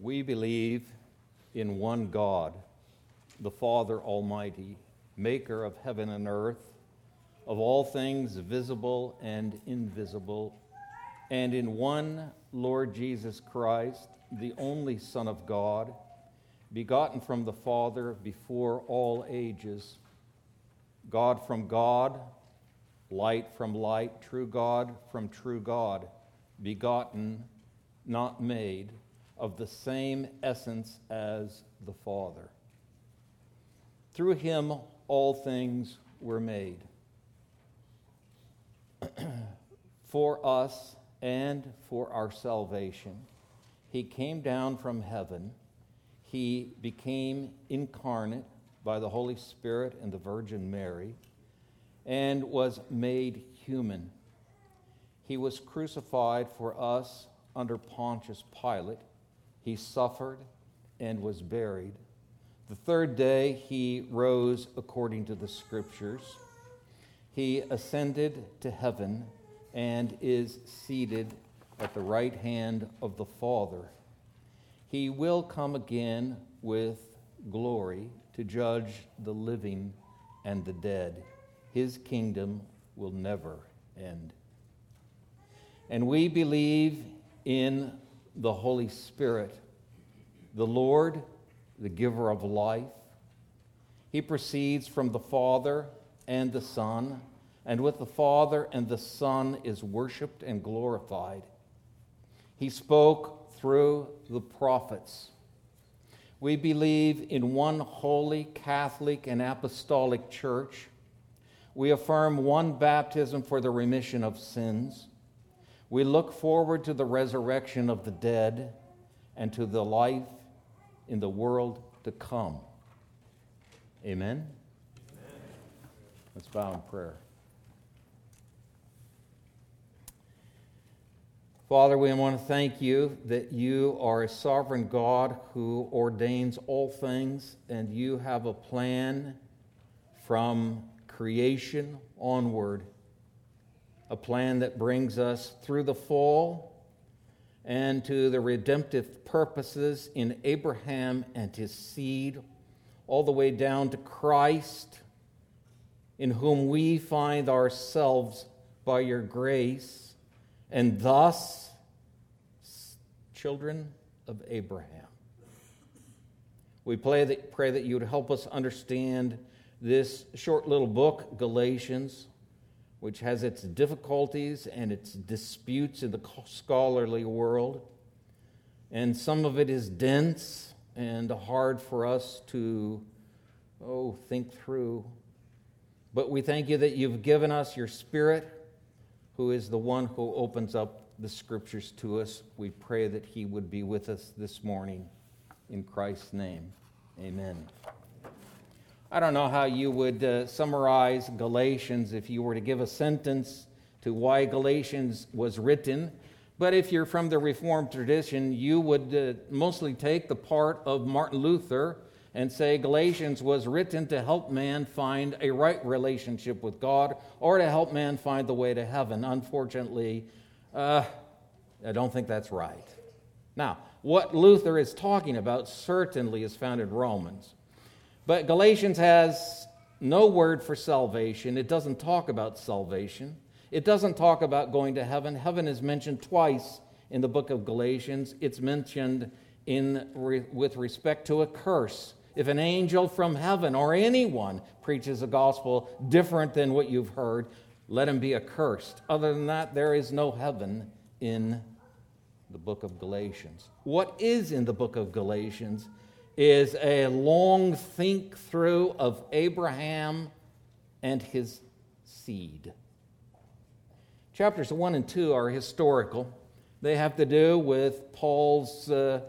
We believe in one God, the Father Almighty, maker of heaven and earth, of all things visible and invisible, and in one Lord Jesus Christ, the only Son of God, begotten from the Father before all ages, God from God, light from light, true God from true God, begotten, not made of the same essence as the Father. Through him, all things were made. for us and for our salvation, he came down from heaven. He became incarnate by the Holy Spirit and the Virgin Mary and was made human. He was crucified for us under Pontius Pilate he suffered and was buried. The third day he rose according to the scriptures. He ascended to heaven and is seated at the right hand of the Father. He will come again with glory to judge the living and the dead. His kingdom will never end. And we believe in the Holy Spirit, the Lord, the giver of life. He proceeds from the Father and the Son, and with the Father and the Son is worshiped and glorified. He spoke through the prophets. We believe in one holy, Catholic, and apostolic church. We affirm one baptism for the remission of sins. We look forward to the resurrection of the dead and to the life in the world to come. Amen? Amen. Let's bow in prayer. Father, we want to thank you that you are a sovereign God who ordains all things, and you have a plan from creation onward a plan that brings us through the fall and to the redemptive purposes in Abraham and his seed, all the way down to Christ, in whom we find ourselves by your grace, and thus children of Abraham. We pray that, you would help us understand this short little book, Galatians which has its difficulties and its disputes in the scholarly world. And some of it is dense and hard for us to, oh, think through. But we thank you that you've given us your Spirit, who is the one who opens up the scriptures to us. We pray that he would be with us this morning. In Christ's name, amen. I don't know how you would uh, summarize Galatians if you were to give a sentence to why Galatians was written. But if you're from the Reformed tradition, you would uh, mostly take the part of Martin Luther and say Galatians was written to help man find a right relationship with God or to help man find the way to heaven. Unfortunately, uh, I don't think that's right. Now, what Luther is talking about certainly is found in Romans. But Galatians has no word for salvation. It doesn't talk about salvation. It doesn't talk about going to heaven. Heaven is mentioned twice in the book of Galatians. It's mentioned in re, with respect to a curse. If an angel from heaven or anyone preaches a gospel different than what you've heard, let him be accursed. Other than that, there is no heaven in the book of Galatians. What is in the book of Galatians is a long think through of Abraham and his seed. Chapters 1 and 2 are historical, they have to do with Paul's uh,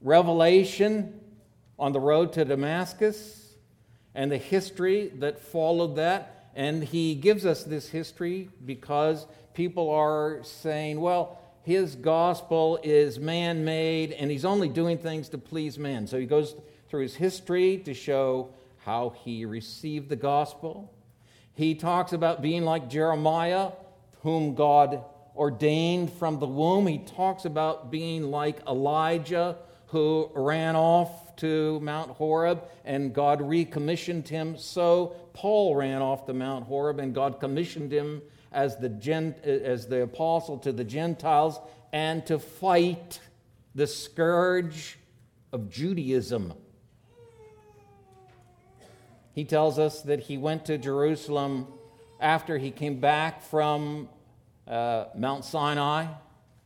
revelation on the road to Damascus and the history that followed that. And he gives us this history because people are saying, well, his gospel is man made and he's only doing things to please man. So he goes through his history to show how he received the gospel. He talks about being like Jeremiah, whom God ordained from the womb. He talks about being like Elijah, who ran off to Mount Horeb and God recommissioned him. So Paul ran off to Mount Horeb and God commissioned him as the, gen, as the apostle to the Gentiles and to fight the scourge of Judaism. He tells us that he went to Jerusalem after he came back from uh, Mount Sinai.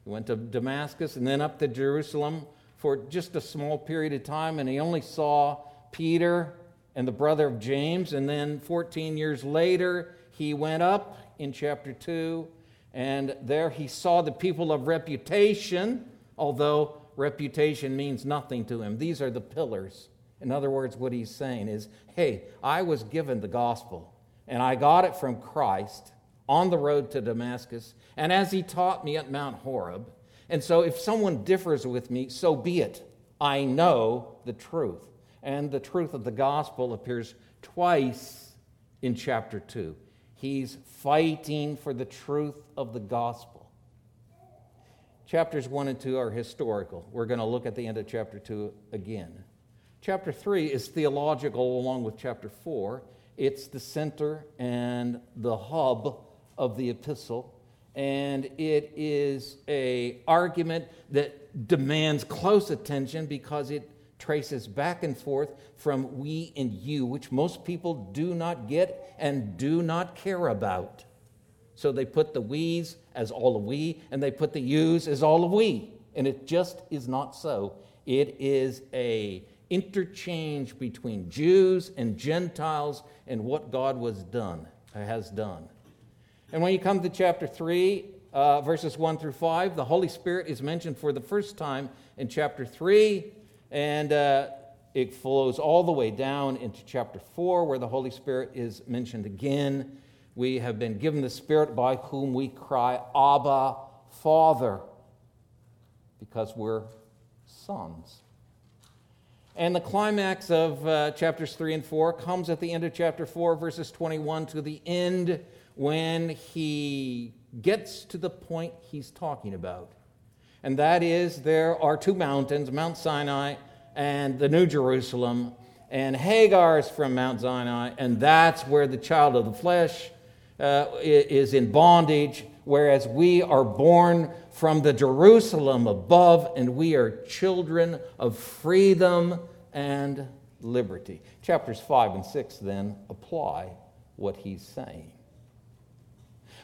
He went to Damascus and then up to Jerusalem for just a small period of time, and he only saw Peter and the brother of James. And then 14 years later, he went up in chapter 2, and there he saw the people of reputation, although reputation means nothing to him. These are the pillars. In other words, what he's saying is hey, I was given the gospel, and I got it from Christ on the road to Damascus, and as he taught me at Mount Horeb. And so if someone differs with me, so be it. I know the truth. And the truth of the gospel appears twice in chapter 2. He's fighting for the truth of the gospel. Chapters 1 and 2 are historical. We're going to look at the end of chapter 2 again. Chapter 3 is theological along with chapter 4. It's the center and the hub of the epistle and it is a argument that demands close attention because it traces back and forth from we and you, which most people do not get and do not care about. So they put the we's as all of we, and they put the you's as all of we. And it just is not so. It is a interchange between Jews and Gentiles and what God was done, has done. And when you come to chapter 3, uh, verses 1 through 5, the Holy Spirit is mentioned for the first time in chapter 3, and uh, it flows all the way down into chapter 4, where the Holy Spirit is mentioned again. We have been given the Spirit by whom we cry, Abba, Father, because we're sons. And the climax of uh, chapters 3 and 4 comes at the end of chapter 4, verses 21 to the end when he gets to the point he's talking about. And that is there are two mountains, Mount Sinai and the New Jerusalem, and Hagar is from Mount Sinai, and that's where the child of the flesh uh, is in bondage, whereas we are born from the Jerusalem above, and we are children of freedom and liberty. Chapters 5 and 6 then apply what he's saying.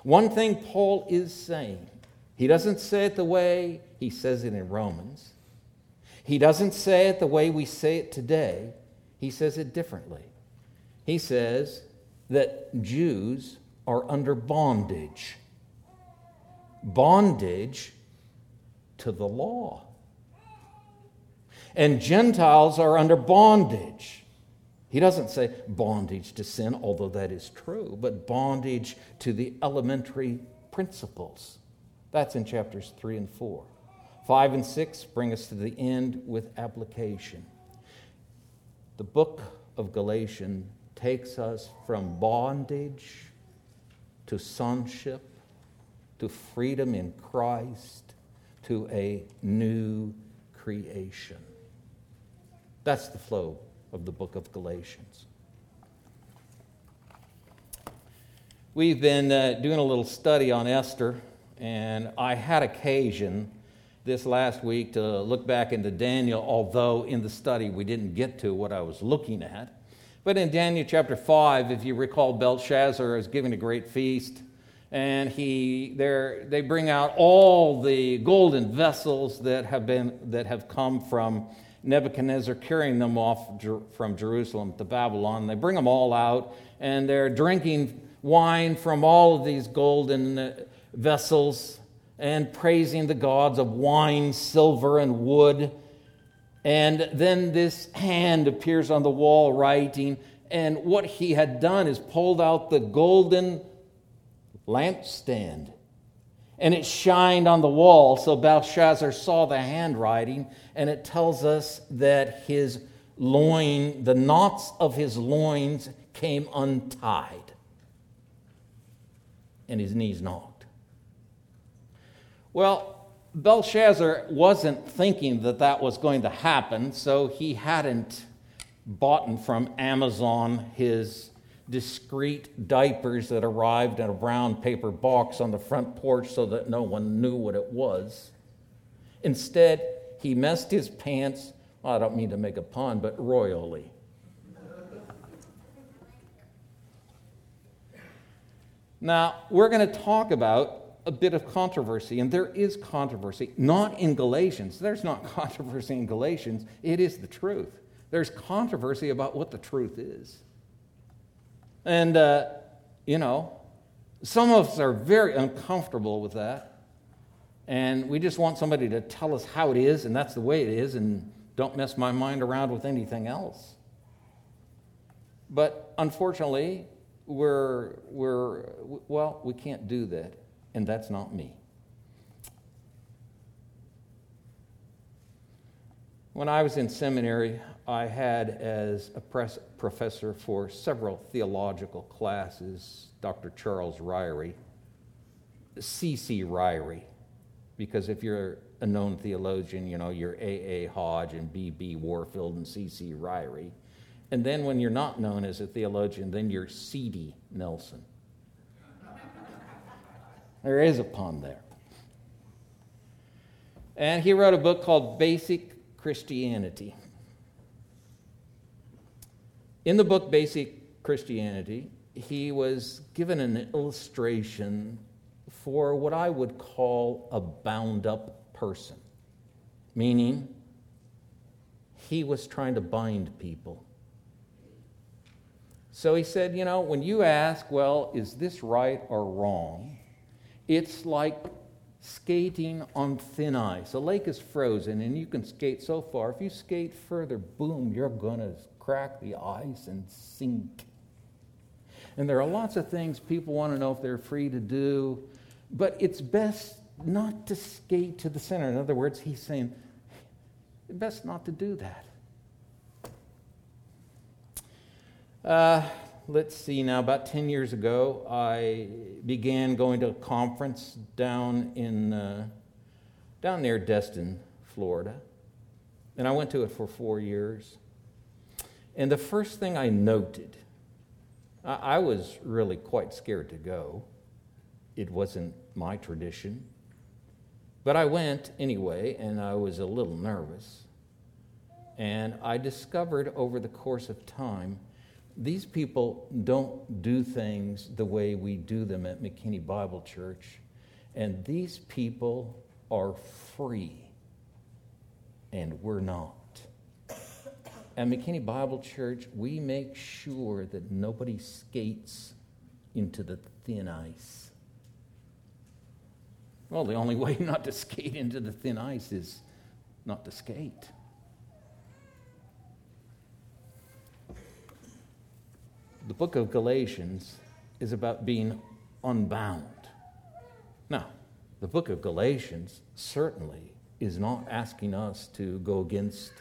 One thing Paul is saying, he doesn't say it the way he says it in Romans. He doesn't say it the way we say it today. He says it differently. He says that Jews are under bondage. Bondage to the law. And Gentiles are under bondage he doesn't say bondage to sin, although that is true, but bondage to the elementary principles. That's in chapters 3 and 4. 5 and 6 bring us to the end with application. The book of Galatians takes us from bondage to sonship, to freedom in Christ, to a new creation. That's the flow of the book of Galatians. We've been uh, doing a little study on Esther, and I had occasion this last week to look back into Daniel, although in the study we didn't get to what I was looking at. But in Daniel chapter 5, if you recall, Belshazzar is giving a great feast, and he, they bring out all the golden vessels that have, been, that have come from Nebuchadnezzar carrying them off from Jerusalem to Babylon. They bring them all out, and they're drinking wine from all of these golden uh, vessels and praising the gods of wine, silver, and wood. And then this hand appears on the wall writing, and what he had done is pulled out the golden lampstand and it shined on the wall. So Belshazzar saw the handwriting, and it tells us that his loin, the knots of his loins came untied, and his knees knocked. Well, Belshazzar wasn't thinking that that was going to happen, so he hadn't bought from Amazon his discreet diapers that arrived in a brown paper box on the front porch so that no one knew what it was. Instead, he messed his pants, well, I don't mean to make a pun, but royally. Now, we're going to talk about a bit of controversy, and there is controversy, not in Galatians. There's not controversy in Galatians, it is the truth. There's controversy about what the truth is. And, uh, you know, some of us are very uncomfortable with that. And we just want somebody to tell us how it is, and that's the way it is, and don't mess my mind around with anything else. But unfortunately, we're, we're well, we can't do that, and that's not me. When I was in seminary, I had as a press professor for several theological classes Dr. Charles Ryrie, C.C. Ryrie, because if you're a known theologian, you know, you're A.A. Hodge and B.B. Warfield and C.C. Ryrie. And then when you're not known as a theologian, then you're C.D. Nelson. There is a pun there. And he wrote a book called Basic Christianity. In the book Basic Christianity, he was given an illustration for what I would call a bound up person, meaning he was trying to bind people. So he said, You know, when you ask, well, is this right or wrong? It's like skating on thin ice. A lake is frozen and you can skate so far. If you skate further, boom, you're going to crack the ice and sink. And there are lots of things people want to know if they're free to do, but it's best not to skate to the center. In other words, he's saying, best not to do that. Uh, let's see now, about 10 years ago, I began going to a conference down in uh, down near Destin, Florida. And I went to it for four years. And the first thing I noted, I, I was really quite scared to go. It wasn't my tradition. But I went anyway, and I was a little nervous. And I discovered over the course of time these people don't do things the way we do them at McKinney Bible Church. And these people are free, and we're not. At McKinney Bible Church, we make sure that nobody skates into the thin ice. Well, the only way not to skate into the thin ice is not to skate. The book of Galatians is about being unbound. Now, the book of Galatians certainly is not asking us to go against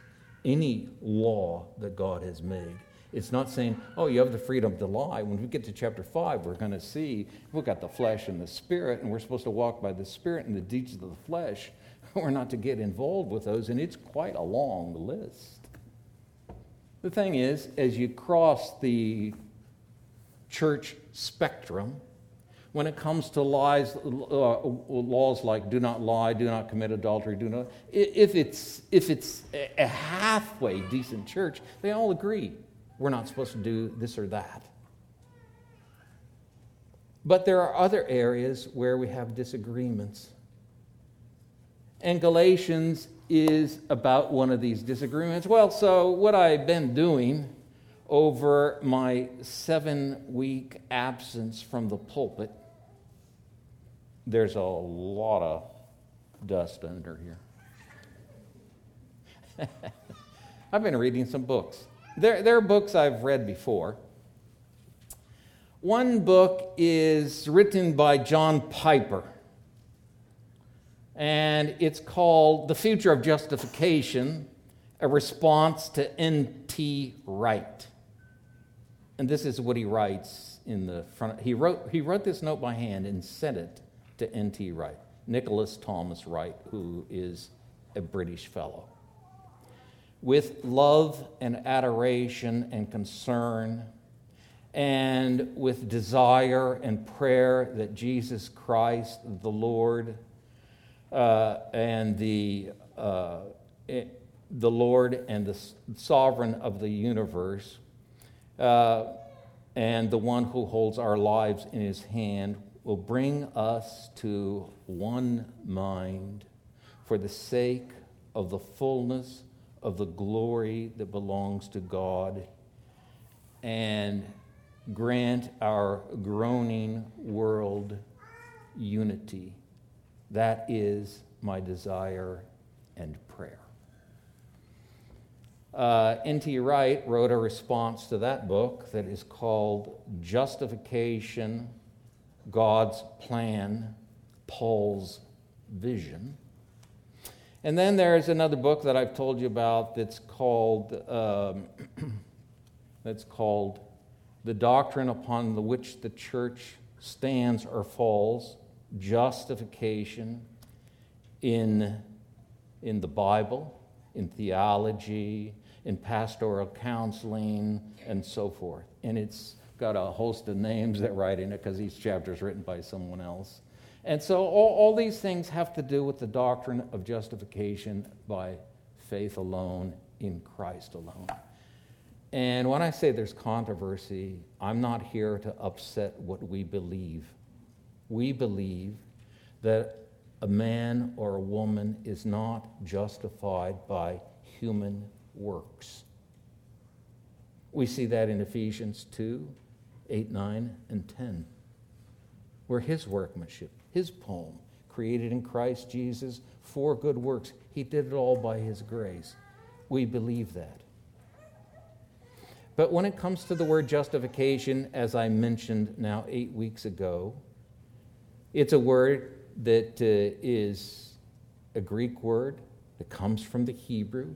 any law that God has made. It's not saying, oh, you have the freedom to lie. When we get to chapter 5, we're going to see we've got the flesh and the spirit, and we're supposed to walk by the spirit and the deeds of the flesh. We're not to get involved with those, and it's quite a long list. The thing is, as you cross the church spectrum when it comes to lies, uh, laws like do not lie, do not commit adultery, do not. If it's, if it's a halfway decent church, they all agree we're not supposed to do this or that. But there are other areas where we have disagreements. And Galatians is about one of these disagreements. Well, so what I've been doing over my seven week absence from the pulpit, there's a lot of dust under here. I've been reading some books. There, there are books I've read before. One book is written by John Piper, and it's called The Future of Justification A Response to N.T. Wright. And this is what he writes in the front. He wrote, he wrote this note by hand and sent it to N.T. Wright. Nicholas Thomas Wright, who is a British fellow. With love and adoration and concern, and with desire and prayer that Jesus Christ, the Lord, uh, and the, uh, the Lord and the sovereign of the universe, uh, and the one who holds our lives in his hand, will bring us to one mind for the sake of the fullness of the glory that belongs to God and grant our groaning world unity. That is my desire and prayer. Uh, N.T. Wright wrote a response to that book that is called Justification God's Plan, Paul's Vision. And then there's another book that I've told you about that's called, um, that's called The Doctrine Upon the Which the Church Stands or Falls Justification in, in the Bible, in theology, in pastoral counseling, and so forth. And it's got a host of names that write in it because each chapter is written by someone else. And so all, all these things have to do with the doctrine of justification by faith alone in Christ alone. And when I say there's controversy, I'm not here to upset what we believe. We believe that a man or a woman is not justified by human works. We see that in Ephesians 2 8, 9, and 10. We're his workmanship his poem, created in Christ Jesus for good works. He did it all by his grace. We believe that. But when it comes to the word justification, as I mentioned now eight weeks ago, it's a word that uh, is a Greek word that comes from the Hebrew.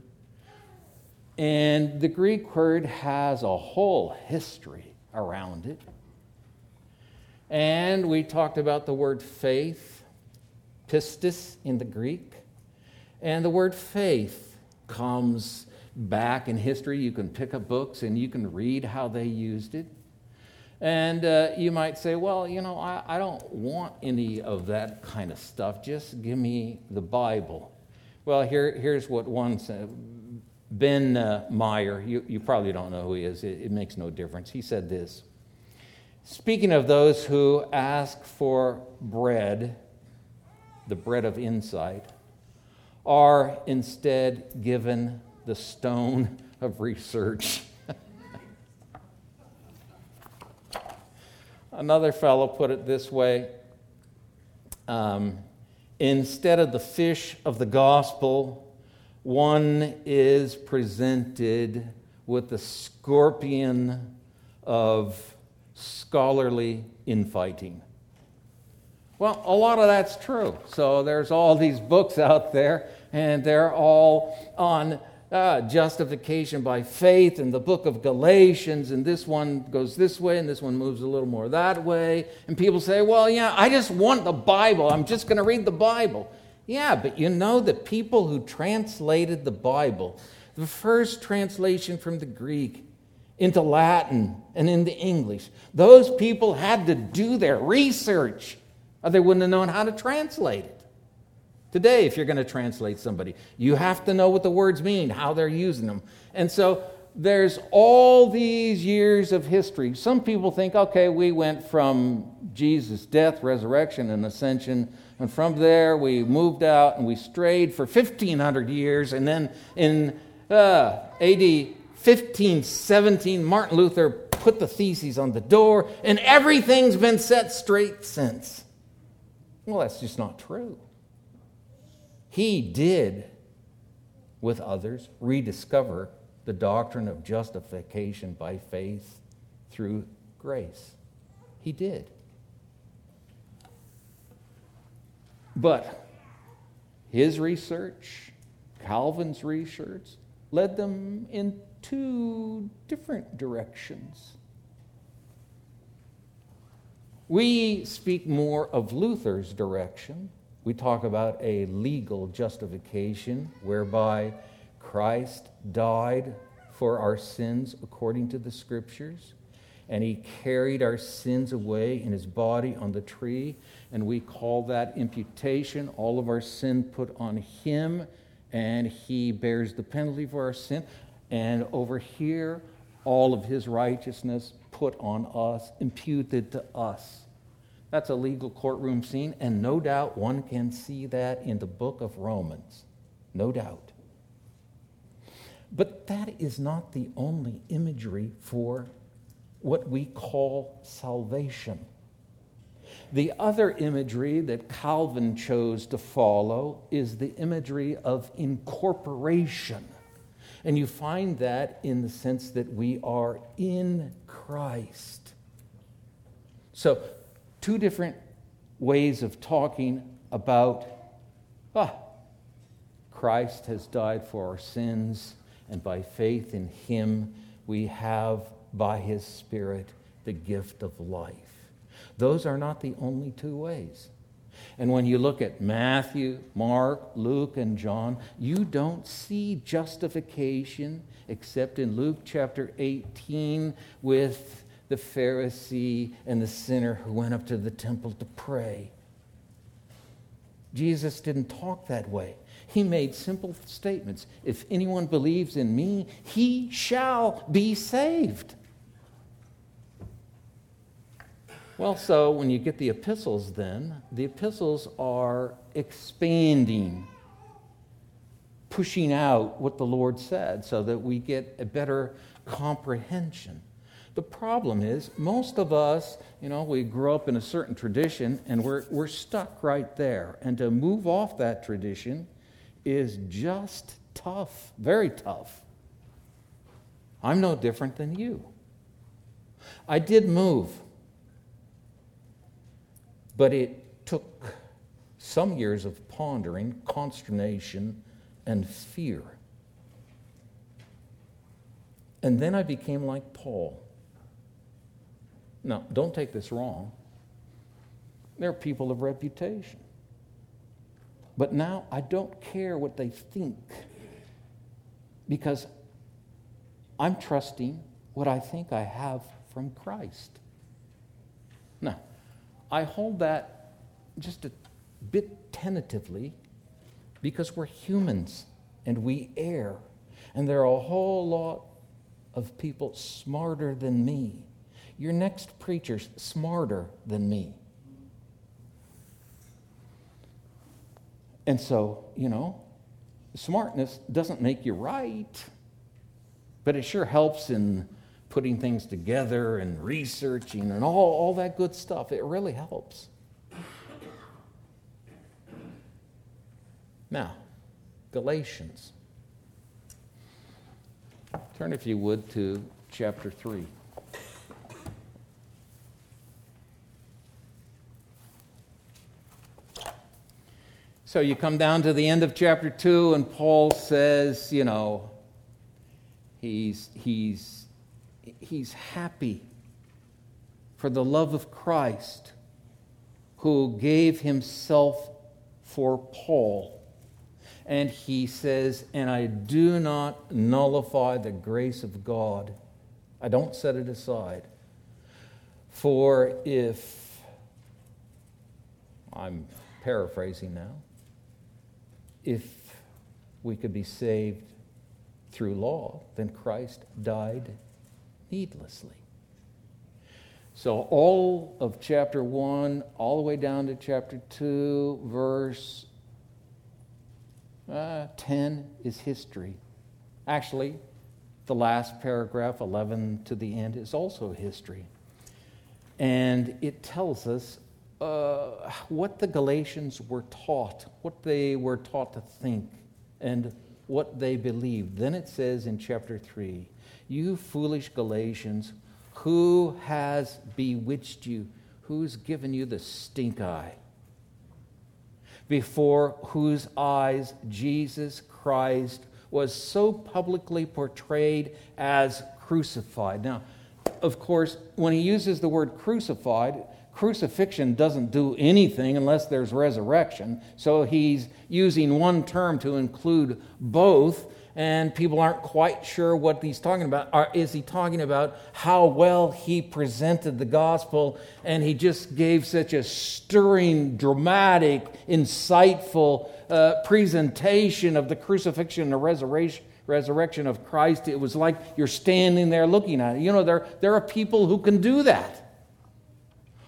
And the Greek word has a whole history around it. And we talked about the word faith, pistis in the Greek. And the word faith comes back in history. You can pick up books and you can read how they used it. And uh, you might say, well, you know, I, I, don't want any of that kind of stuff. Just give me the Bible. Well, here, here's what one said. Ben uh, Meyer, you, you probably don't know who he is, it, it makes no difference. He said this Speaking of those who ask for bread, the bread of insight, are instead given the stone of research. Another fellow put it this way um, instead of the fish of the gospel, one is presented with the scorpion of scholarly infighting. Well, a lot of that's true. So there's all these books out there, and they're all on uh, justification by faith and the book of Galatians, and this one goes this way, and this one moves a little more that way. And people say, well, yeah, I just want the Bible. I'm just going to read the Bible. Yeah, but you know the people who translated the Bible, the first translation from the Greek into Latin and into English. Those people had to do their research, or they wouldn't have known how to translate it. Today, if you're going to translate somebody, you have to know what the words mean, how they're using them. And so there's all these years of history. Some people think, okay, we went from Jesus' death, resurrection, and ascension, and from there we moved out and we strayed for 1,500 years, and then in uh, AD 1517, Martin Luther put the theses on the door, and everything's been set straight since. Well, that's just not true. He did, with others, rediscover the doctrine of justification by faith through grace. He did. But his research, Calvin's research, led them in two different directions. We speak more of Luther's direction. We talk about a legal justification whereby Christ died for our sins according to the scriptures, and he carried our sins away in his body on the tree, and we call that imputation, all of our sin put on him, and he bears the penalty for our sin. And over here, all of his righteousness put on us, imputed to us. That's a legal courtroom scene, and no doubt one can see that in the book of Romans. No doubt. But that is not the only imagery for what we call salvation. The other imagery that Calvin chose to follow is the imagery of incorporation. And you find that in the sense that we are in Christ. So, two different ways of talking about ah, Christ has died for our sins, and by faith in him, we have, by his Spirit, the gift of life. Those are not the only two ways. And when you look at Matthew, Mark, Luke, and John, you don't see justification except in Luke chapter 18 with the Pharisee and the sinner who went up to the temple to pray. Jesus didn't talk that way. He made simple statements. If anyone believes in me, he shall be saved. Well, so when you get the epistles, then, the epistles are expanding, pushing out what the Lord said so that we get a better comprehension. The problem is, most of us, you know, we grew up in a certain tradition and we're, we're stuck right there. And to move off that tradition is just tough, very tough. I'm no different than you. I did move but it took some years of pondering, consternation, and fear. And then I became like Paul. Now, don't take this wrong. They're people of reputation. But now I don't care what they think because I'm trusting what I think I have from Christ. Now, I hold that just a bit tentatively because we're humans and we err. And there are a whole lot of people smarter than me. Your next preacher's smarter than me. And so, you know, smartness doesn't make you right, but it sure helps in putting things together and researching and all, all that good stuff. It really helps. Now, Galatians. Turn, if you would, to chapter 3. So you come down to the end of chapter 2, and Paul says, you know, he's, he's he's happy for the love of Christ who gave himself for Paul. And he says, And I do not nullify the grace of God. I don't set it aside. For if, I'm paraphrasing now, if we could be saved through law, then Christ died needlessly. So, all of chapter 1, all the way down to chapter 2, verse uh, 10 is history. Actually, the last paragraph, 11 to the end, is also history. And it tells us uh, what the Galatians were taught, what they were taught to think, and what they believed. Then it says in chapter 3 you foolish Galatians, who has bewitched you? Who's given you the stink eye? Before whose eyes Jesus Christ was so publicly portrayed as crucified. Now, of course, when he uses the word crucified, crucifixion doesn't do anything unless there's resurrection. So he's using one term to include both, and people aren't quite sure what he's talking about. Is he talking about how well he presented the gospel and he just gave such a stirring, dramatic, insightful uh, presentation of the crucifixion and the resurrection? resurrection of Christ, it was like you're standing there looking at it. You know, there, there are people who can do that.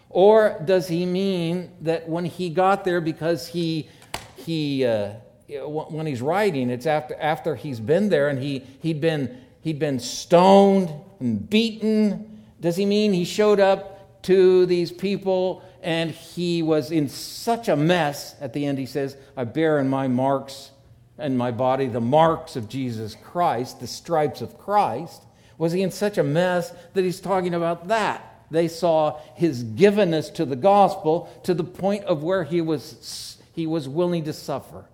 Or does he mean that when he got there because he, he uh, when he's writing, it's after, after he's been there and he, he'd, been, he'd been stoned and beaten? Does he mean he showed up to these people and he was in such a mess? At the end, he says, I bear in my marks and my body the marks of Jesus Christ, the stripes of Christ. Was he in such a mess that he's talking about that? They saw his givenness to the gospel to the point of where he was, he was willing to suffer.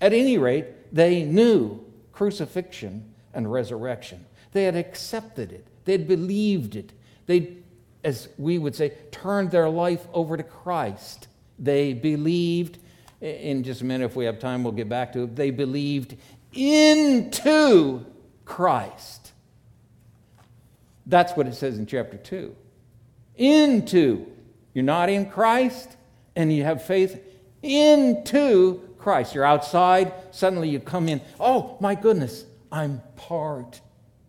At any rate, they knew crucifixion and resurrection. They had accepted it, they had believed it. They, as we would say, turned their life over to Christ. They believed, in just a minute, if we have time, we'll get back to it. They believed into Christ. That's what it says in chapter 2 into. You're not in Christ, and you have faith into Christ. You're outside, suddenly you come in. Oh, my goodness, I'm part,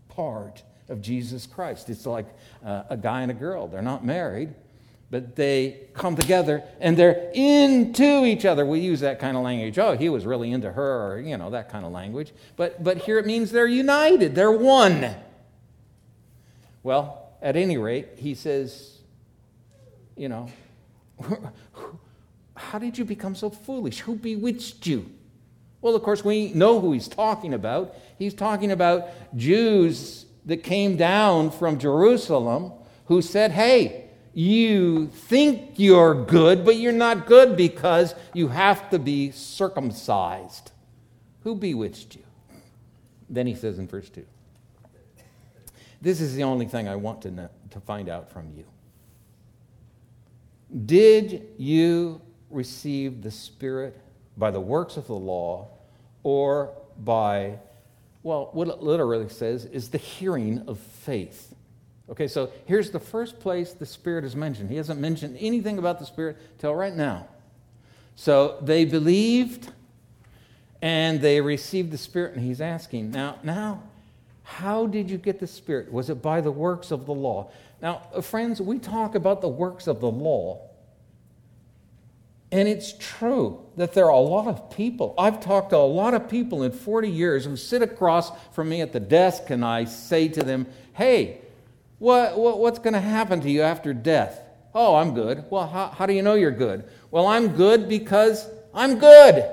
part of Jesus Christ. It's like uh, a guy and a girl. They're not married, but they come together and they're into each other. We use that kind of language. Oh, he was really into her, or, you know, that kind of language. But, but here it means they're united, they're one. Well, at any rate, he says, you know, how did you become so foolish? Who bewitched you? Well, of course, we know who he's talking about. He's talking about Jews that came down from Jerusalem who said, Hey, you think you're good, but you're not good because you have to be circumcised. Who bewitched you? Then he says in verse 2 This is the only thing I want to, know, to find out from you. Did you receive the Spirit by the works of the law or by, well, what it literally says is the hearing of faith? Okay, so here's the first place the Spirit is mentioned. He hasn't mentioned anything about the Spirit till right now. So they believed and they received the Spirit, and he's asking, now, now, how did you get the Spirit? Was it by the works of the law? Now, uh, friends, we talk about the works of the law. And it's true that there are a lot of people. I've talked to a lot of people in 40 years who sit across from me at the desk, and I say to them, Hey, what, what what's going to happen to you after death? Oh, I'm good. Well, how, how do you know you're good? Well, I'm good because I'm good.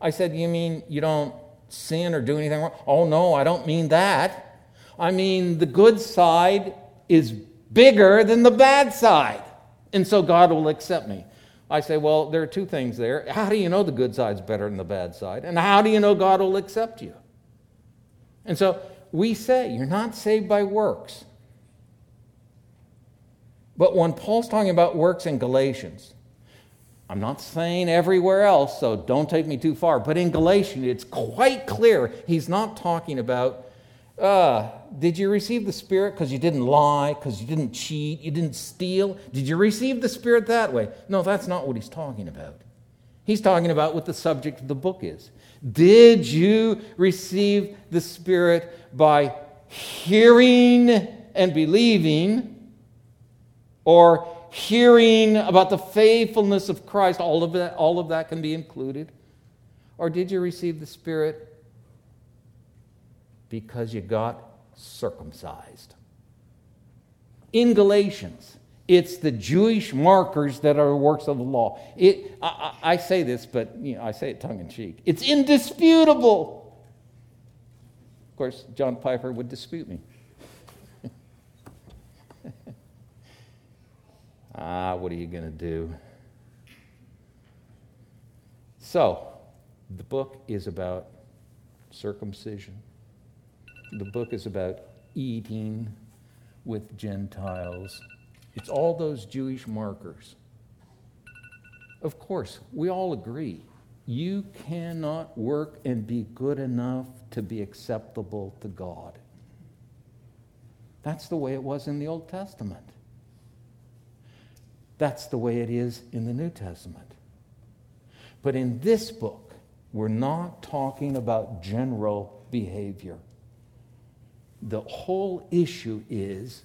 I said, You mean you don't sin or do anything wrong? Oh, no, I don't mean that. I mean, the good side is bigger than the bad side. And so God will accept me. I say, well, there are two things there. How do you know the good side's better than the bad side? And how do you know God will accept you? And so we say, you're not saved by works. But when Paul's talking about works in Galatians, I'm not saying everywhere else, so don't take me too far, but in Galatians, it's quite clear he's not talking about uh, did you receive the Spirit because you didn't lie, because you didn't cheat, you didn't steal? Did you receive the Spirit that way? No, that's not what he's talking about. He's talking about what the subject of the book is. Did you receive the Spirit by hearing and believing, or hearing about the faithfulness of Christ? All of that, all of that can be included. Or did you receive the Spirit because you got circumcised. In Galatians, it's the Jewish markers that are works of the law. It, I, I, say this, but you know, I say it tongue in cheek. It's indisputable. Of course, John Piper would dispute me. ah, what are you going to do? So, the book is about circumcision. The book is about eating with Gentiles It's all those Jewish markers. Of course, we all agree you cannot work and be good enough to be acceptable to God. That's the way it was in the Old Testament. That's the way it is in the New Testament. But in this book, we're not talking about general behavior. The whole issue is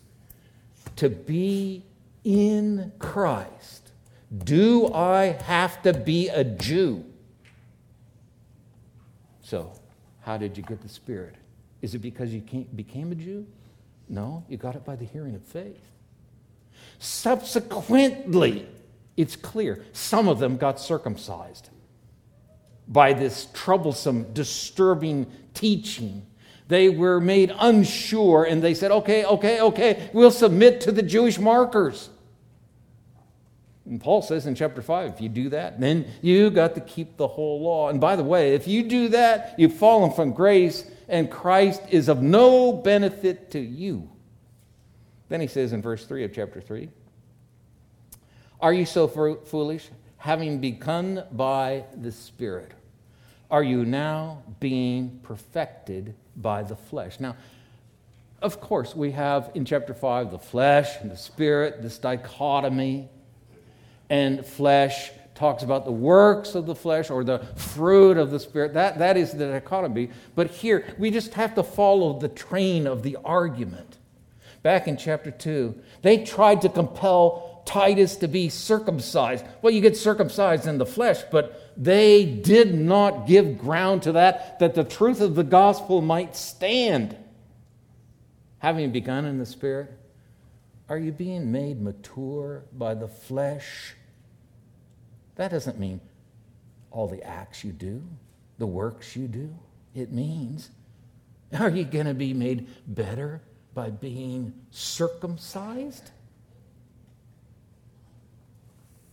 to be in Christ. Do I have to be a Jew? So, how did you get the Spirit? Is it because you became a Jew? No, you got it by the hearing of faith. Subsequently, it's clear some of them got circumcised by this troublesome, disturbing teaching. They were made unsure and they said, okay, okay, okay, we'll submit to the Jewish markers. And Paul says in chapter 5, if you do that, then you got to keep the whole law. And by the way, if you do that, you've fallen from grace and Christ is of no benefit to you. Then he says in verse 3 of chapter 3 Are you so foolish, having begun by the Spirit? Are you now being perfected by the flesh? Now, of course, we have in chapter 5 the flesh and the spirit, this dichotomy and flesh talks about the works of the flesh or the fruit of the spirit. That, that is the dichotomy. But here, we just have to follow the train of the argument. Back in chapter 2, they tried to compel Titus to be circumcised. Well, you get circumcised in the flesh, but they did not give ground to that, that the truth of the gospel might stand. Having begun in the spirit, are you being made mature by the flesh? That doesn't mean all the acts you do, the works you do. It means, are you going to be made better by being circumcised?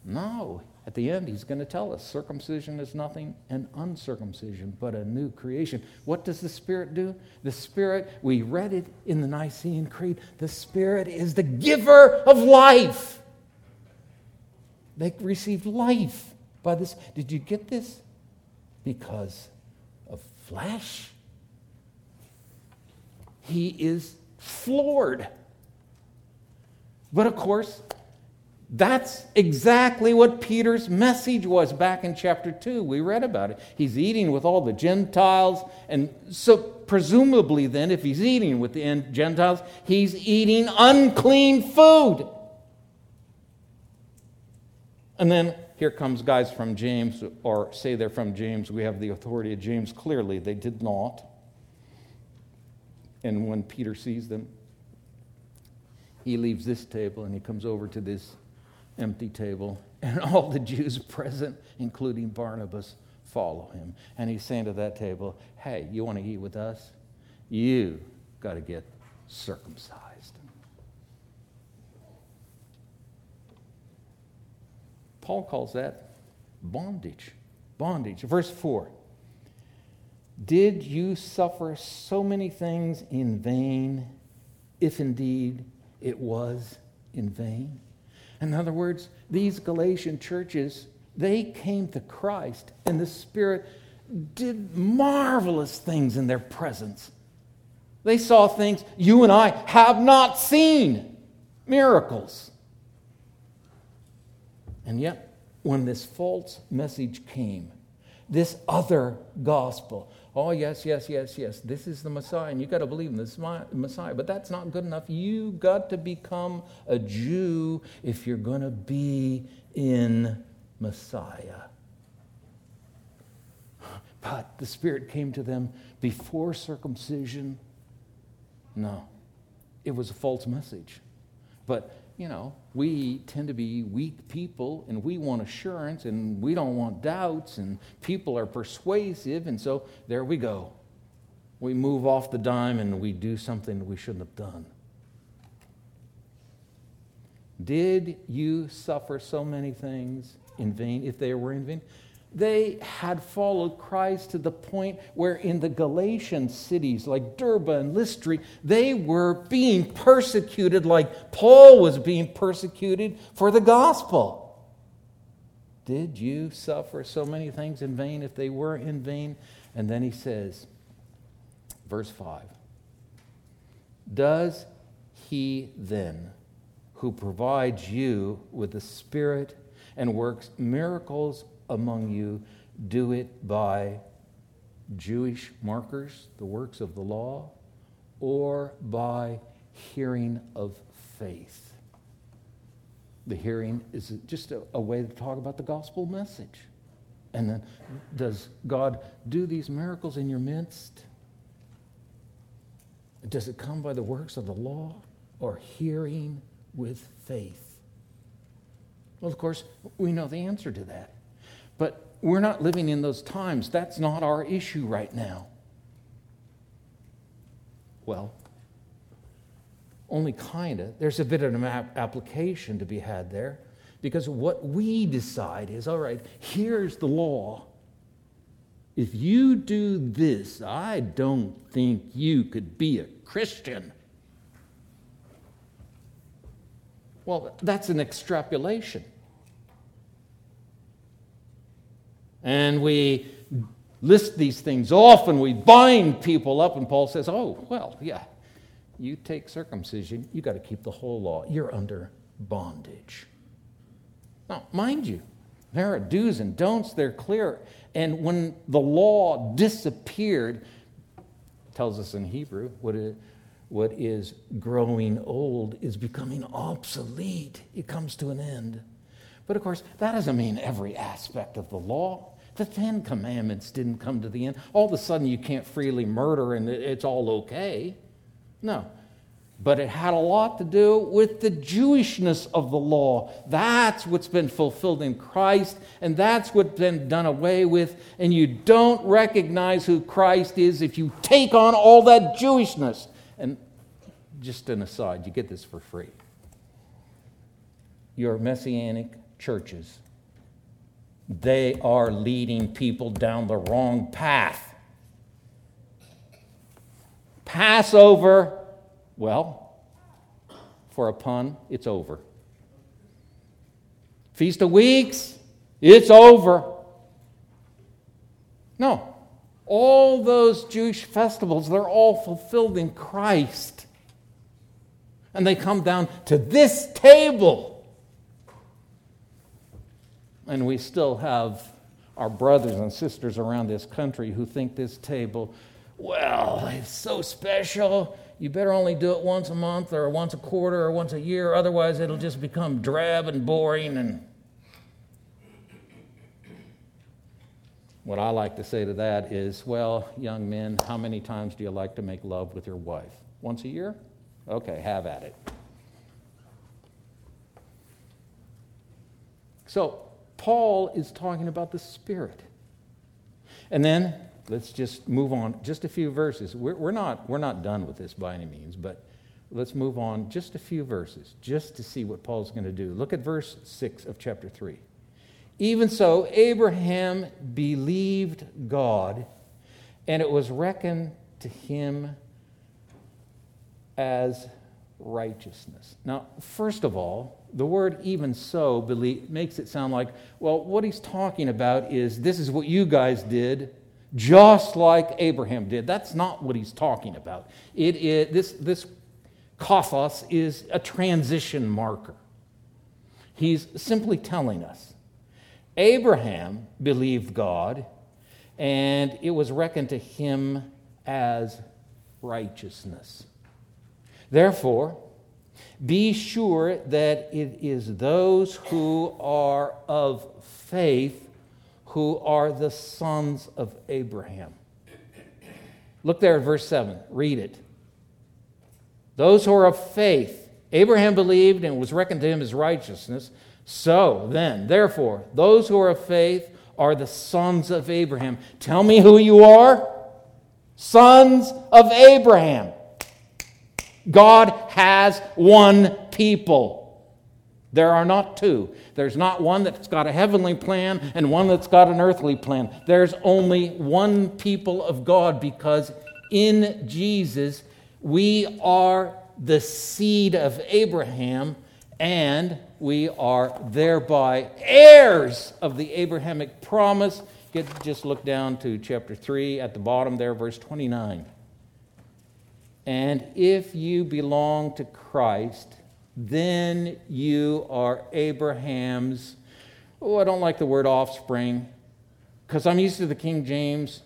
No. At the end, he's going to tell us circumcision is nothing and uncircumcision but a new creation. What does the Spirit do? The Spirit, we read it in the Nicene Creed, the Spirit is the giver of life. They received life by this. Did you get this? Because of flesh. He is floored. But of course, that's exactly what Peter's message was back in chapter 2. We read about it. He's eating with all the Gentiles. And so, presumably, then, if he's eating with the Gentiles, he's eating unclean food. And then here comes guys from James, or say they're from James. We have the authority of James. Clearly, they did not. And when Peter sees them, he leaves this table and he comes over to this empty table, and all the Jews present, including Barnabas, follow him. And he's saying to that table, Hey, you want to eat with us? You got to get circumcised. Paul calls that bondage. Bondage. Verse 4 Did you suffer so many things in vain, if indeed it was in vain? In other words, these Galatian churches, they came to Christ, and the Spirit did marvelous things in their presence. They saw things you and I have not seen miracles. And yet, when this false message came, this other gospel, Oh, yes, yes, yes, yes. This is the Messiah, and you've got to believe in this Messiah. But that's not good enough. You've got to become a Jew if you're going to be in Messiah. But the Spirit came to them before circumcision. No, it was a false message. But you know, we tend to be weak people and we want assurance and we don't want doubts and people are persuasive and so there we go. We move off the dime and we do something we shouldn't have done. Did you suffer so many things in vain if they were in vain? They had followed Christ to the point where in the Galatian cities like Derbe and Lystra, they were being persecuted like Paul was being persecuted for the gospel. Did you suffer so many things in vain if they were in vain? And then he says, verse 5 Does he then, who provides you with the Spirit and works miracles among you do it by Jewish markers, the works of the law, or by hearing of faith. The hearing is just a, a, way to talk about the gospel message. And then, does God do these miracles in your midst? Does it come by the works of the law or hearing with faith? Well, of course, we know the answer to that. But we're not living in those times. That's not our issue right now. Well, only kind of. There's a bit of an application to be had there because what we decide is all right, here's the law. If you do this, I don't think you could be a Christian. Well, that's an extrapolation. And we list these things off and we bind people up, and Paul says, Oh, well, yeah, you take circumcision, you got to keep the whole law. You're under bondage. Now, mind you, there are do's and don'ts, they're clear. And when the law disappeared, tells us in Hebrew, what it, what is growing old is becoming obsolete. It comes to an end. But of course, that doesn't mean every aspect of the law. The Ten Commandments didn't come to the end. All of a sudden, you can't freely murder and it's all okay. No. But it had a lot to do with the Jewishness of the law. That's what's been fulfilled in Christ, and that's what's been done away with. And you don't recognize who Christ is if you take on all that Jewishness. And just an aside, you get this for free. Your messianic churches. They are leading people down the wrong path. Passover, well, for a pun, it's over. Feast of Weeks, it's over. No, all those Jewish festivals, they're all fulfilled in Christ. And they come down to this table. And we still have our brothers and sisters around this country who think this table, well, it's so special. You better only do it once a month or once a quarter or once a year, otherwise, it'll just become drab and boring. And what I like to say to that is, well, young men, how many times do you like to make love with your wife? Once a year? Okay, have at it. So, Paul is talking about the Spirit. And then let's just move on just a few verses. We're, we're, not, we're not done with this by any means, but let's move on just a few verses just to see what Paul's going to do. Look at verse 6 of chapter 3. Even so, Abraham believed God, and it was reckoned to him as righteousness. Now, first of all, the word even so makes it sound like, well, what he's talking about is this is what you guys did, just like Abraham did. That's not what he's talking about. It is, this, this kathos is a transition marker. He's simply telling us Abraham believed God, and it was reckoned to him as righteousness. Therefore, be sure that it is those who are of faith who are the sons of Abraham. Look there at verse 7. Read it. Those who are of faith. Abraham believed and was reckoned to him as righteousness. So then, therefore, those who are of faith are the sons of Abraham. Tell me who you are. Sons of Abraham. God has one people. There are not two. There's not one that's got a heavenly plan and one that's got an earthly plan. There's only one people of God because in Jesus we are the seed of Abraham and we are thereby heirs of the Abrahamic promise. Get, just look down to chapter 3 at the bottom there, verse 29. And if you belong to Christ, then you are Abraham's. Oh, I don't like the word offspring because I'm used to the King James.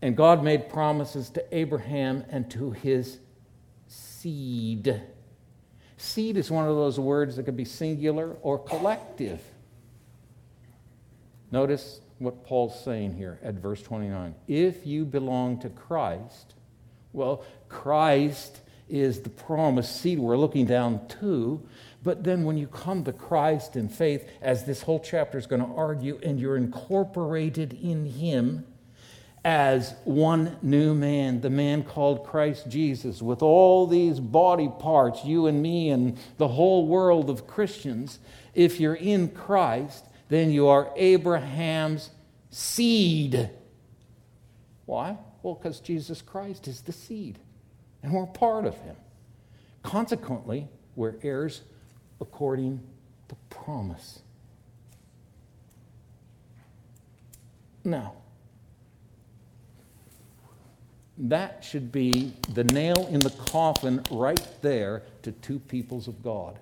And God made promises to Abraham and to his seed. Seed is one of those words that could be singular or collective. Notice what Paul's saying here at verse 29. If you belong to Christ, well, Christ is the promised seed we're looking down to. But then when you come to Christ in faith, as this whole chapter is going to argue, and you're incorporated in Him as one new man, the man called Christ Jesus, with all these body parts, you and me and the whole world of Christians, if you're in Christ, then you are Abraham's seed. Why? Well, because Jesus Christ is the seed and we're part of him. Consequently, we're heirs according to promise. Now, that should be the nail in the coffin right there to two peoples of God.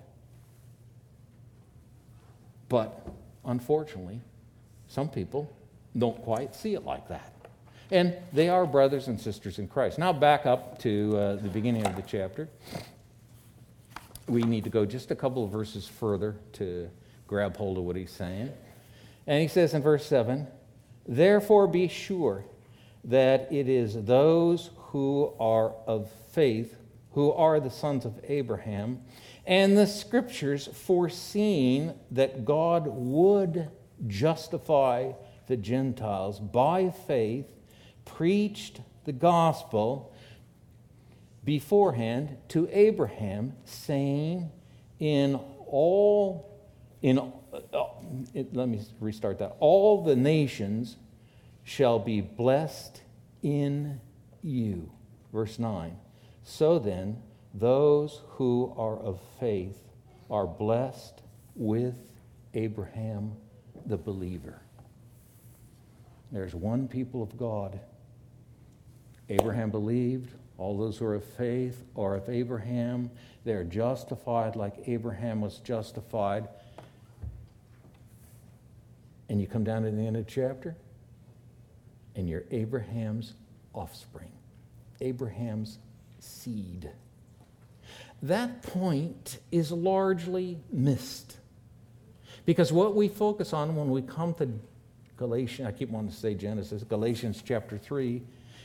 But unfortunately, some people don't quite see it like that. And they are brothers and sisters in Christ. Now, back up to uh, the beginning of the chapter. We need to go just a couple of verses further to grab hold of what he's saying. And he says in verse 7 Therefore, be sure that it is those who are of faith who are the sons of Abraham, and the scriptures foreseeing that God would justify the Gentiles by faith preached the gospel beforehand to Abraham, saying, In all, in, uh, it, let me restart that. All the nations shall be blessed in you. Verse 9. So then, those who are of faith are blessed with Abraham the believer. There's one people of God Abraham believed. All those who are of faith are of Abraham. They are justified like Abraham was justified. And you come down to the end of the chapter, and you're Abraham's offspring, Abraham's seed. That point is largely missed. Because what we focus on when we come to Galatians, I keep wanting to say Genesis, Galatians chapter 3,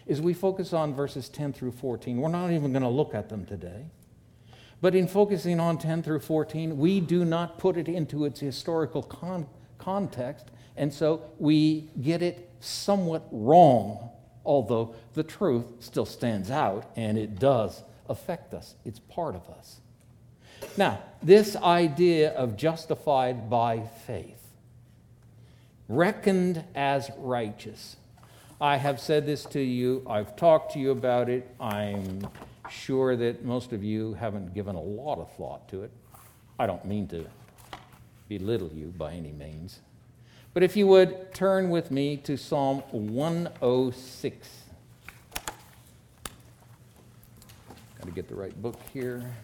is we focus on verses 10 through 14. We're not even going to look at them today. But in focusing on 10 through 14, we do not put it into its historical con- context, and so we get it somewhat wrong, although the truth still stands out and it does affect us. It's part of us. Now, this idea of justified by faith, reckoned as righteous, I have said this to you, I've talked to you about it. I'm sure that most of you haven't given a lot of thought to it. I don't mean to belittle you by any means. But if you would turn with me to Psalm 106. Got to get the right book here.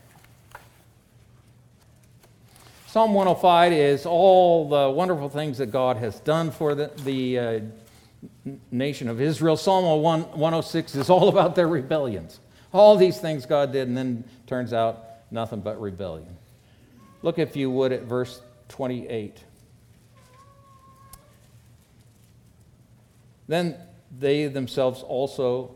Psalm 105 is all the wonderful things that God has done for the, the uh, nation of Israel. Psalm 106 is all about their rebellions. All these things God did, and then turns out nothing but rebellion. Look, if you would, at verse 28. Then they themselves also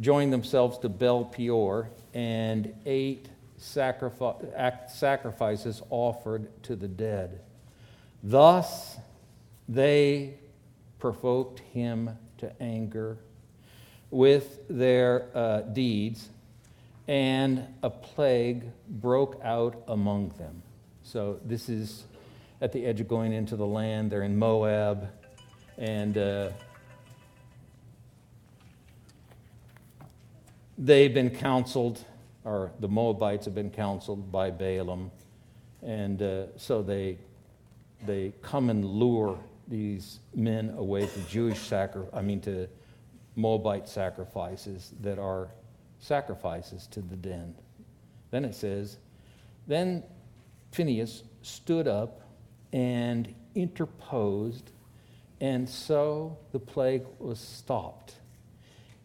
joined themselves to Baal Peor and ate sacrifices offered to the dead. Thus they provoked him to anger with their uh, deeds, and a plague broke out among them. So this is at the edge of going into the land. They're in Moab, and uh, they've been counseled, or the Moabites have been counseled by Balaam, and uh, so they they come and lure these men away to Jewish sacri- I mean to Moabite sacrifices that are sacrifices to the den. Then it says, then Phineas stood up and interposed, and so the plague was stopped.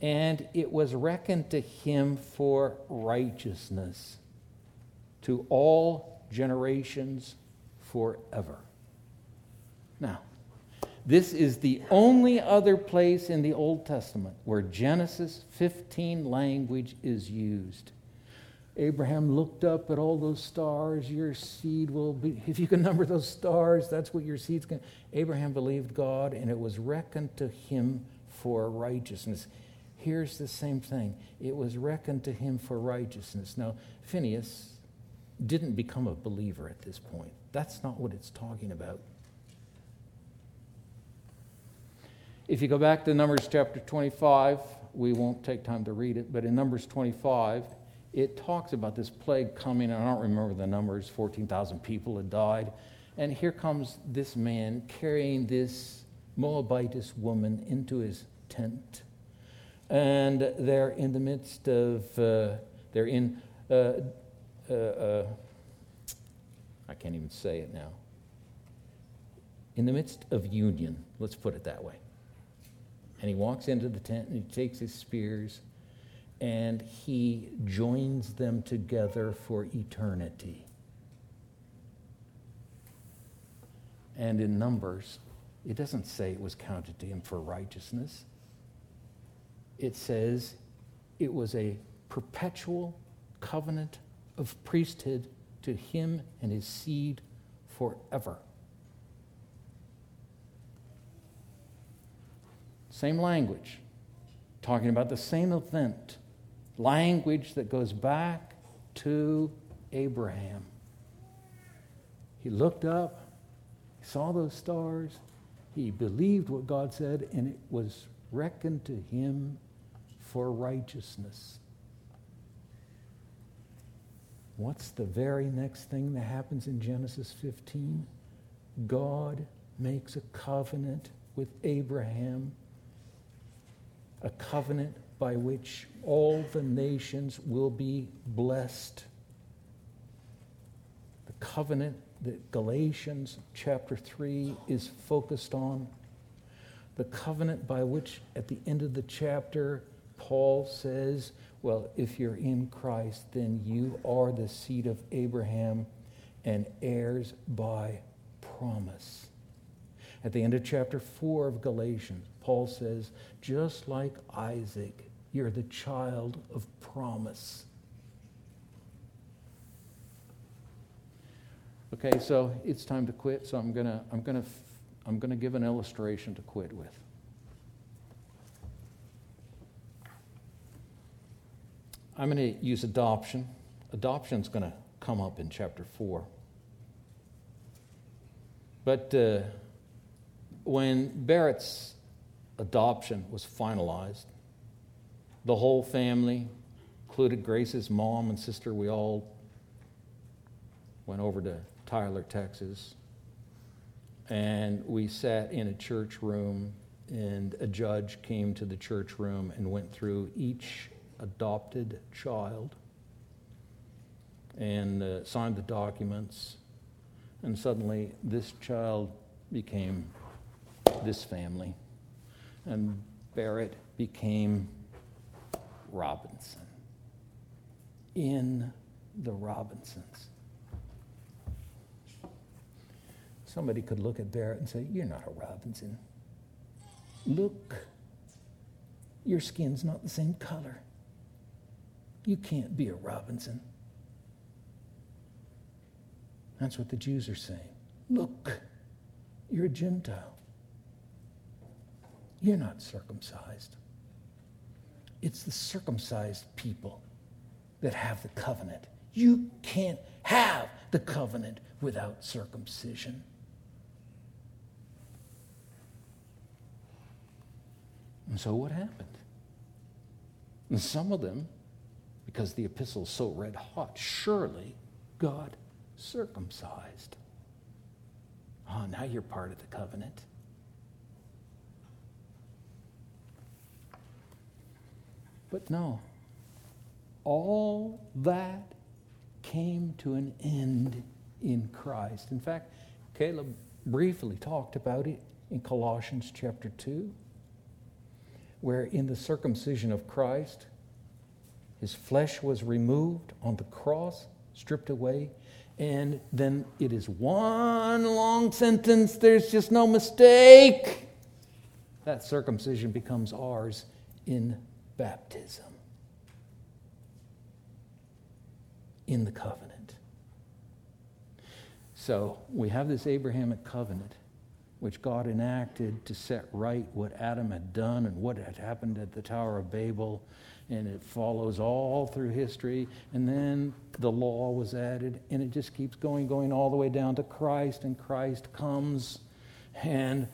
And it was reckoned to him for righteousness to all generations forever. Now, this is the only other place in the Old Testament where Genesis 15 language is used. Abraham looked up at all those stars. Your seed will be, if you can number those stars, that's what your seed's going to. Abraham believed God, and it was reckoned to him for righteousness. Here's the same thing it was reckoned to him for righteousness. Now, Phineas didn't become a believer at this point. That's not what it's talking about. If you go back to Numbers chapter 25, we won't take time to read it, but in Numbers 25, it talks about this plague coming. I don't remember the numbers 14,000 people had died. And here comes this man carrying this Moabitess woman into his tent. And they're in the midst of, uh, they're in, uh, uh, uh, I can't even say it now. In the midst of union, let's put it that way. And he walks into the tent and he takes his spears and he joins them together for eternity. And in Numbers, it doesn't say it was counted to him for righteousness. It says it was a perpetual covenant of priesthood to him and his seed forever. Same language, talking about the same event language that goes back to Abraham. He looked up, he saw those stars, he believed what God said, and it was reckoned to him for righteousness. What's the very next thing that happens in Genesis 15? God makes a covenant with Abraham, a covenant by which all the nations will be blessed. The covenant that Galatians chapter 3 is focused on. The covenant by which, at the end of the chapter, Paul says, Well, if you're in Christ, then you are the seed of Abraham and heirs by promise. At the end of chapter 4 of Galatians, Paul says, Just like Isaac, you're the child of promise. Okay, so it's time to quit, so I'm going to I'm going to I'm going to give an illustration to quit with. I'm going to use adoption. Adoption is going to come up in chapter 4. But uh, when Barrett's adoption was finalized, the whole family, included Grace's mom and sister, we all went over to Tyler, Texas. And we sat in a church room, and a judge came to the church room and went through each adopted child and uh, signed the documents. And suddenly, this child became this family, and Barrett became Robinson. In the Robinsons. Somebody could look at Barrett and say, You're not a Robinson. Look, your skin's not the same color. You can't be a Robinson. That's what the Jews are saying. Look, you're a Gentile. You're not circumcised. It's the circumcised people that have the covenant. You can't have the covenant without circumcision. And so what happened? And some of them, because the epistle is so red hot, surely God circumcised. Oh, now you're part of the covenant. But no, all that came to an end in Christ. In fact, Caleb briefly talked about it in Colossians chapter 2 where in the circumcision of Christ, his flesh was removed on the cross, stripped away, and then it is one long sentence. There's just no mistake. That circumcision becomes ours in baptism, in the covenant. So we have this Abrahamic covenant which God enacted to set right what Adam had done and what had happened at the Tower of Babel. And it follows all through history. And then the law was added, and it just keeps going, going all the way down to Christ. And Christ comes, and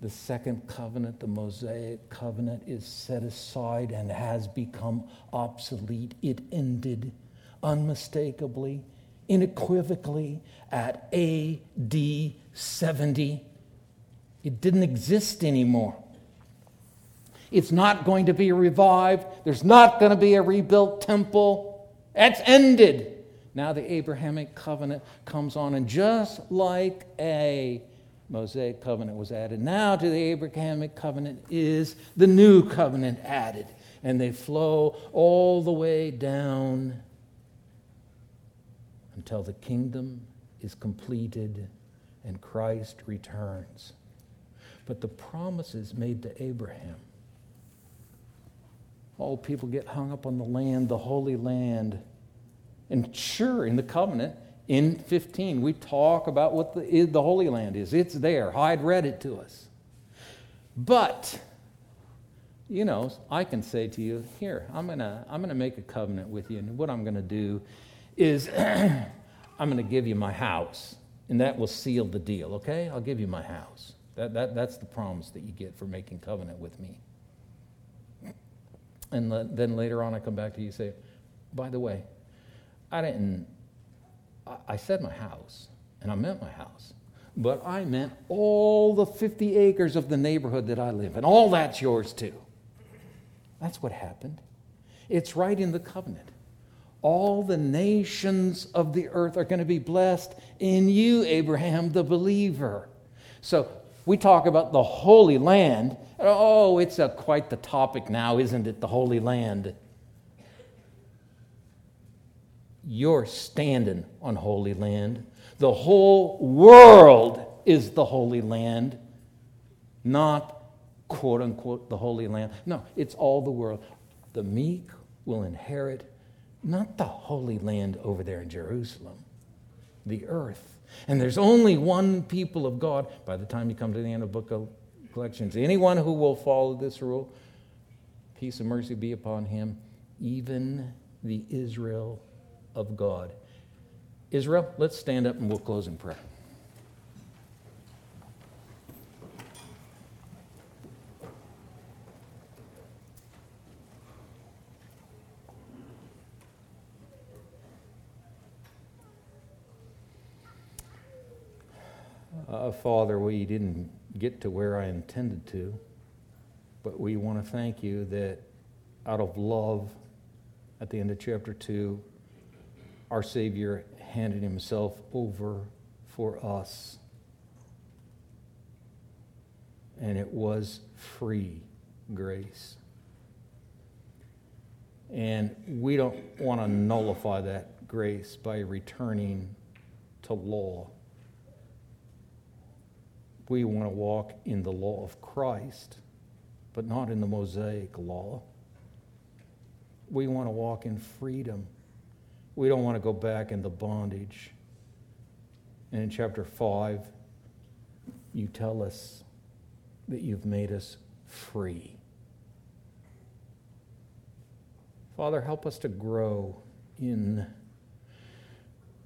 the second covenant, the Mosaic covenant, is set aside and has become obsolete. It ended unmistakably, unequivocally at AD 70. It didn't exist anymore. It's not going to be revived. There's not going to be a rebuilt temple. That's ended. Now the Abrahamic covenant comes on, and just like a Mosaic covenant was added, now to the Abrahamic covenant is the new covenant added. And they flow all the way down until the kingdom is completed and Christ returns but the promises made to Abraham. All people get hung up on the land, the Holy Land. And sure, in the covenant, in 15, we talk about what the, the Holy Land is. It's there. Hyde read it to us. But, you know, I can say to you, here, I'm going to I'm to make a covenant with you. And what I'm going to do is I'm going to give you my house. And that will seal the deal, okay? I'll give you my house. That, that, that's the promise that you get for making covenant with me. And le- then later on, I come back to you and say, by the way, I didn't, I, said my house, and I meant my house, but I meant all the 50 acres of the neighborhood that I live in. All that's yours too. That's what happened. It's right in the covenant. All the nations of the earth are going to be blessed in you, Abraham, the believer. So we talk about the Holy Land. Oh, it's a, quite the topic now, isn't it? The Holy Land. You're standing on Holy Land. The whole world is the Holy Land, not quote unquote the Holy Land. No, it's all the world. The meek will inherit not the Holy Land over there in Jerusalem, the earth and there's only one people of God by the time you come to the end of book of Galatians. Anyone who will follow this rule, peace and mercy be upon him, even the Israel of God. Israel, let's stand up and we'll close in prayer. Uh, Father, we didn't get to where I intended to, but we want to thank you that out of love, at the end of chapter 2, our Savior handed himself over for us. And it was free grace. And we don't want to nullify that grace by returning to law we want to walk in the law of Christ, but not in the Mosaic law. We want to walk in freedom. We don't want to go back into bondage. And in chapter 5, you tell us that you've made us free. Father, help us to grow in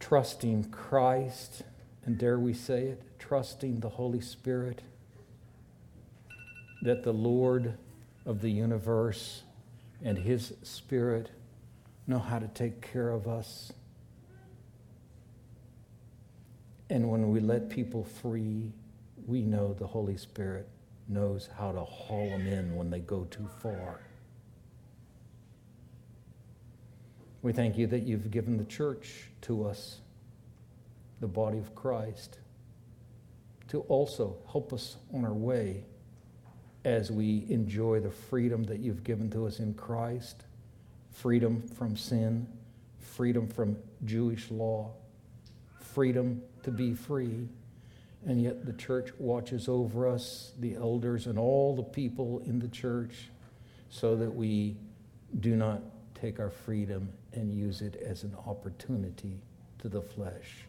trusting Christ, and dare we say it, trusting the Holy Spirit, that the Lord of the universe and His Spirit know how to take care of us. And when we let people free, we know the Holy Spirit knows how to haul them in when they go too far. We thank you that you've given the church to us, the body of Christ, to also help us on our way as we enjoy the freedom that you've given to us in Christ freedom from sin, freedom from Jewish law, freedom to be free. And yet the church watches over us, the elders, and all the people in the church, so that we do not take our freedom and use it as an opportunity to the flesh.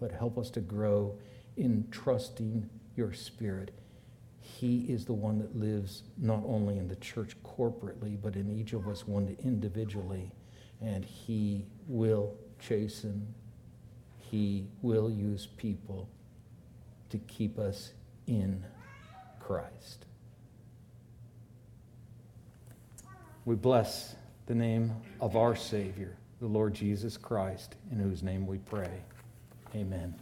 But help us to grow in trusting your Spirit. He is the one that lives not only in the church corporately, but in each of us one individually. And He will chasten, He will use people to keep us in Christ. We bless the name of our Savior, the Lord Jesus Christ, in whose name we pray. Amen.